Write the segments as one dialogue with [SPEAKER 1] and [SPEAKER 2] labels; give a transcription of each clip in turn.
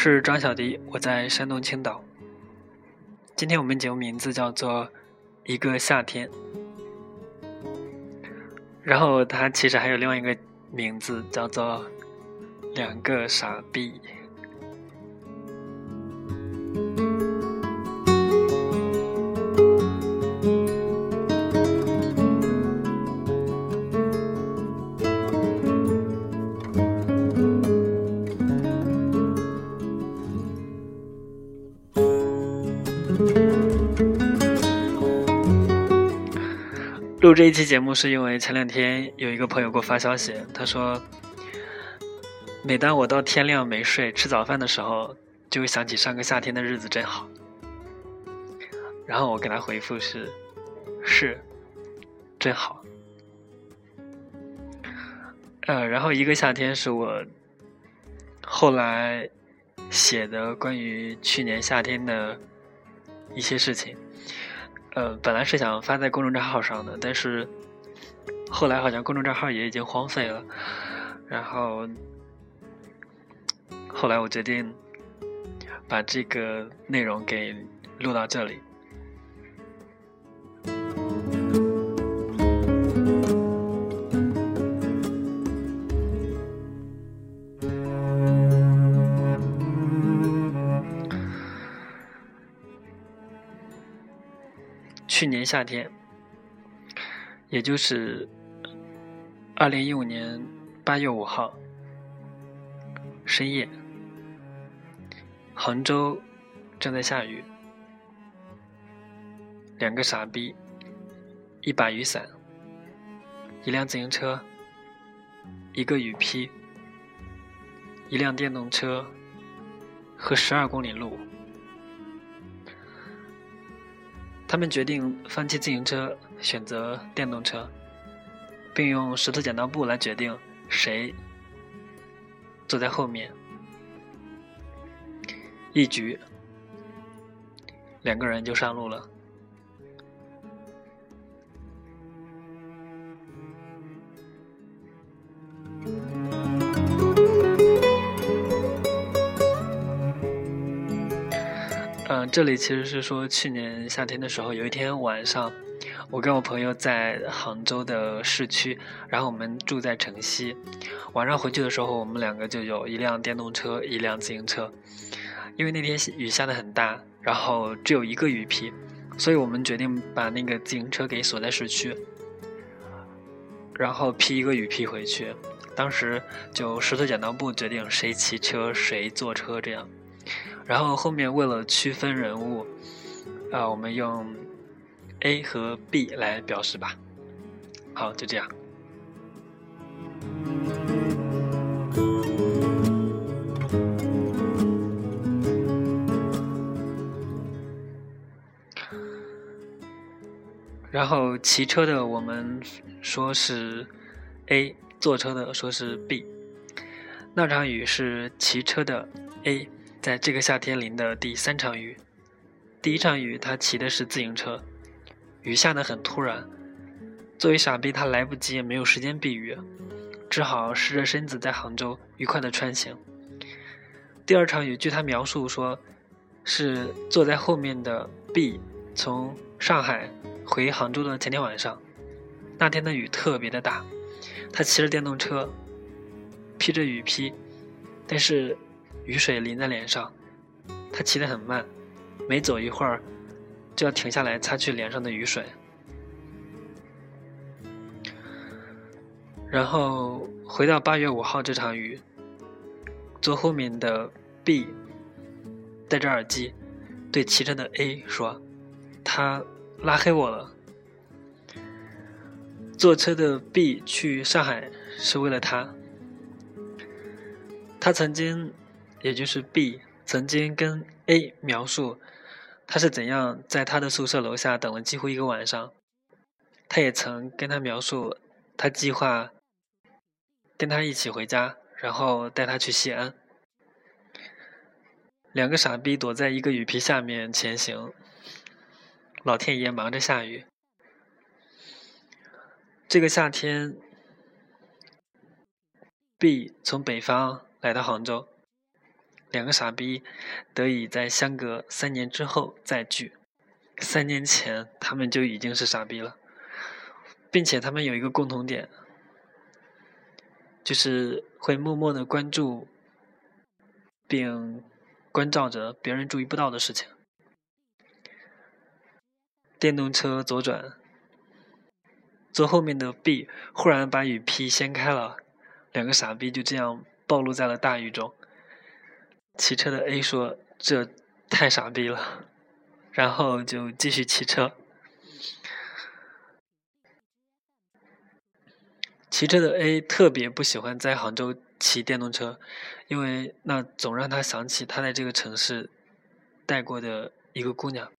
[SPEAKER 1] 是张小迪，我在山东青岛。今天我们节目名字叫做《一个夏天》，然后它其实还有另外一个名字叫做《两个傻逼》。这一期节目是因为前两天有一个朋友给我发消息，他说：“每当我到天亮没睡吃早饭的时候，就会想起上个夏天的日子真好。”然后我给他回复是：“是，真好。”呃，然后一个夏天是我后来写的关于去年夏天的一些事情。呃，本来是想发在公众账号上的，但是后来好像公众账号也已经荒废了。然后后来我决定把这个内容给录到这里。夏天，也就是二零一五年八月五号深夜，杭州正在下雨，两个傻逼，一把雨伞，一辆自行车，一个雨披，一辆电动车和十二公里路。他们决定放弃自行车，选择电动车，并用石头剪刀布来决定谁坐在后面。一局，两个人就上路了。这里其实是说，去年夏天的时候，有一天晚上，我跟我朋友在杭州的市区，然后我们住在城西。晚上回去的时候，我们两个就有一辆电动车，一辆自行车。因为那天雨下的很大，然后只有一个雨披，所以我们决定把那个自行车给锁在市区，然后披一个雨披回去。当时就石头剪刀布决定谁骑车谁坐车这样。然后后面为了区分人物，啊，我们用 A 和 B 来表示吧。好，就这样。然后骑车的我们说是 A，坐车的说是 B。那场雨是骑车的 A。在这个夏天淋的第三场雨，第一场雨他骑的是自行车，雨下得很突然，作为傻逼他来不及也没有时间避雨，只好湿着身子在杭州愉快地穿行。第二场雨据他描述说，是坐在后面的 B 从上海回杭州的前天晚上，那天的雨特别的大，他骑着电动车，披着雨披，但是。雨水淋在脸上，他骑得很慢，每走一会儿就要停下来擦去脸上的雨水。然后回到八月五号这场雨，坐后面的 B 戴着耳机对骑车的 A 说：“他拉黑我了。”坐车的 B 去上海是为了他，他曾经。也就是 B 曾经跟 A 描述他是怎样在他的宿舍楼下等了几乎一个晚上，他也曾跟他描述他计划跟他一起回家，然后带他去西安。两个傻逼躲在一个雨披下面前行，老天爷忙着下雨。这个夏天，B 从北方来到杭州。两个傻逼得以在相隔三年之后再聚。三年前他们就已经是傻逼了，并且他们有一个共同点，就是会默默的关注并关照着别人注意不到的事情。电动车左转，坐后面的 B 忽然把雨披掀开了，两个傻逼就这样暴露在了大雨中。骑车的 A 说：“这太傻逼了。”然后就继续骑车。骑车的 A 特别不喜欢在杭州骑电动车，因为那总让他想起他在这个城市带过的一个姑娘。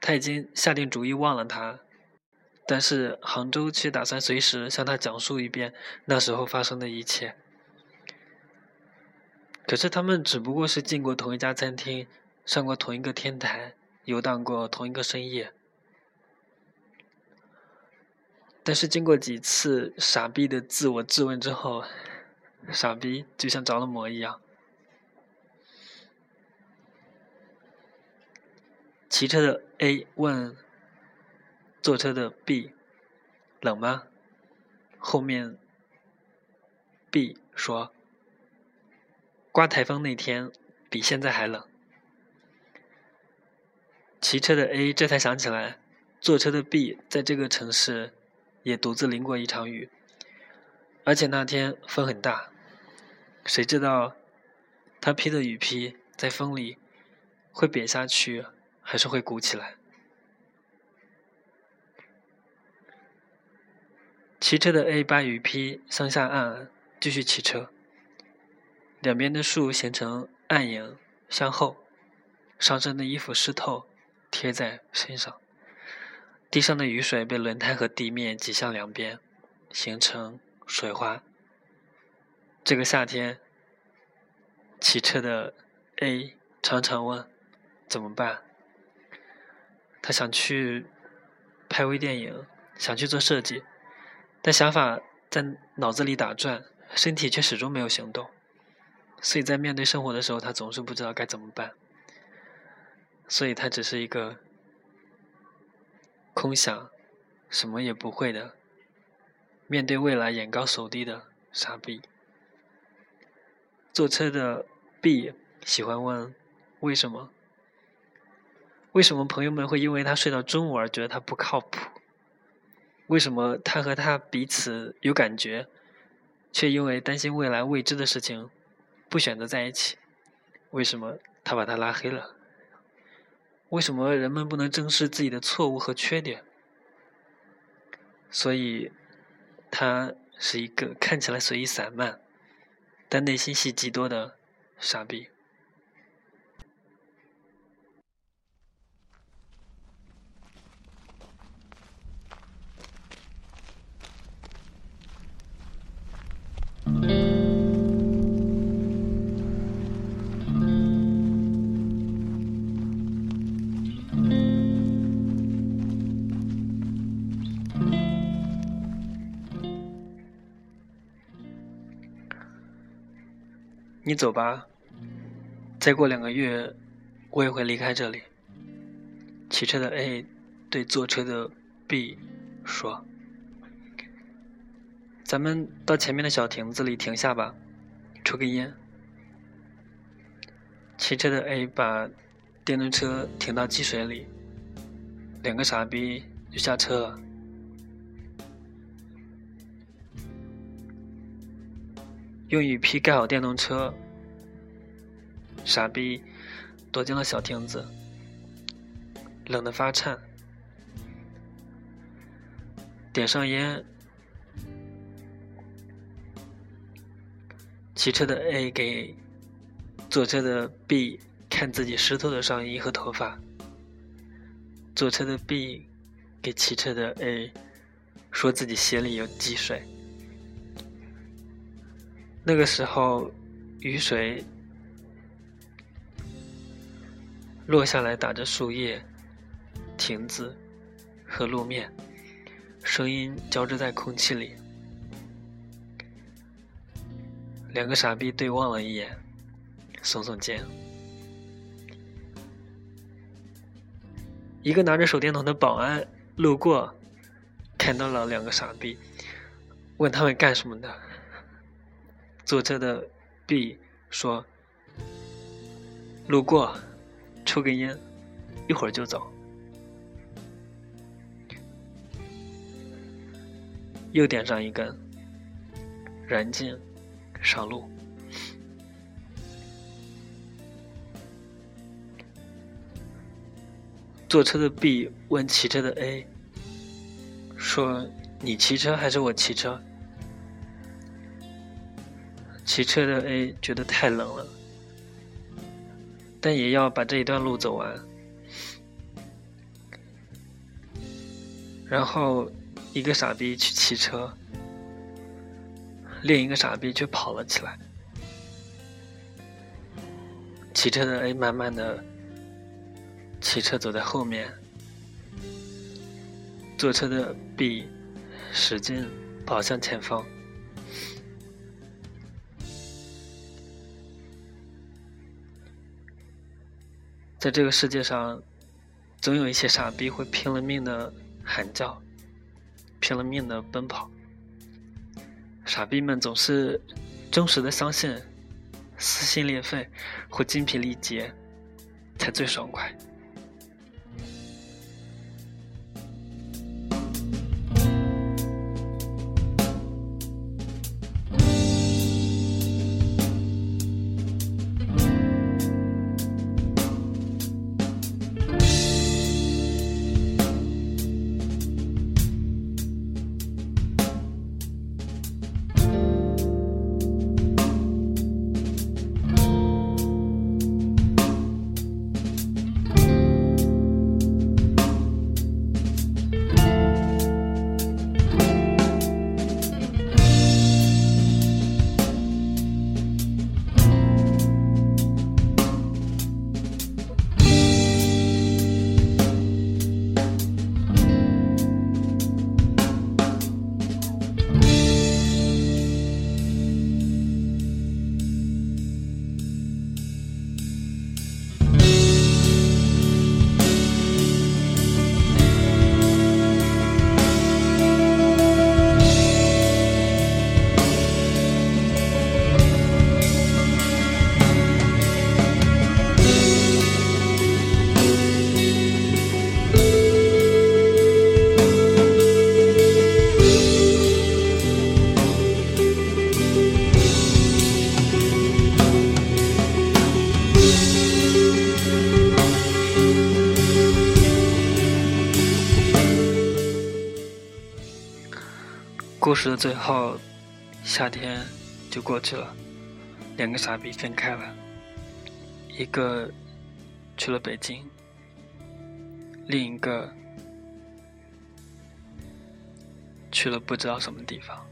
[SPEAKER 1] 他已经下定主意忘了她，但是杭州却打算随时向他讲述一遍那时候发生的一切。可是他们只不过是进过同一家餐厅，上过同一个天台，游荡过同一个深夜。但是经过几次傻逼的自我质问之后，傻逼就像着了魔一样。骑车的 A 问坐车的 B：“ 冷吗？”后面 B 说。刮台风那天比现在还冷。骑车的 A 这才想起来，坐车的 B 在这个城市也独自淋过一场雨，而且那天风很大。谁知道他披的雨披在风里会瘪下去，还是会鼓起来？骑车的 A 把雨披向下按，继续骑车。两边的树形成暗影，向后，上身的衣服湿透，贴在身上。地上的雨水被轮胎和地面挤向两边，形成水花。这个夏天，骑车的 A 常常问：“怎么办？”他想去拍微电影，想去做设计，但想法在脑子里打转，身体却始终没有行动。所以在面对生活的时候，他总是不知道该怎么办。所以他只是一个空想，什么也不会的，面对未来眼高手低的傻逼。坐车的 B 喜欢问为什么？为什么朋友们会因为他睡到中午而觉得他不靠谱？为什么他和他彼此有感觉，却因为担心未来未知的事情？不选择在一起，为什么他把他拉黑了？为什么人们不能正视自己的错误和缺点？所以，他是一个看起来随意散漫，但内心戏极多的傻逼。你走吧，再过两个月，我也会离开这里。骑车的 A 对坐车的 B 说：“咱们到前面的小亭子里停下吧，抽根烟。”骑车的 A 把电动车停到积水里，两个傻逼就下车了。用雨披盖好电动车，傻逼躲进了小亭子，冷得发颤。点上烟，骑车的 A 给坐车的 B 看自己湿透的上衣和头发，坐车的 B 给骑车的 A 说自己鞋里有积水。那个时候，雨水落下来，打着树叶、亭子和路面，声音交织在空气里。两个傻逼对望了一眼，耸耸肩。一个拿着手电筒的保安路过，看到了两个傻逼，问他们干什么的。坐车的 B 说：“路过，抽根烟，一会儿就走。”又点上一根，燃尽，上路。坐车的 B 问骑车的 A：“ 说你骑车还是我骑车？”骑车的 A 觉得太冷了，但也要把这一段路走完。然后一个傻逼去骑车，另一个傻逼却跑了起来。骑车的 A 慢慢的。骑车走在后面，坐车的 B 使劲跑向前方。在这个世界上，总有一些傻逼会拼了命的喊叫，拼了命的奔跑。傻逼们总是忠实的相信，撕心裂肺或精疲力竭才最爽快。故事的最后，夏天就过去了，两个傻逼分开了，一个去了北京，另一个去了不知道什么地方。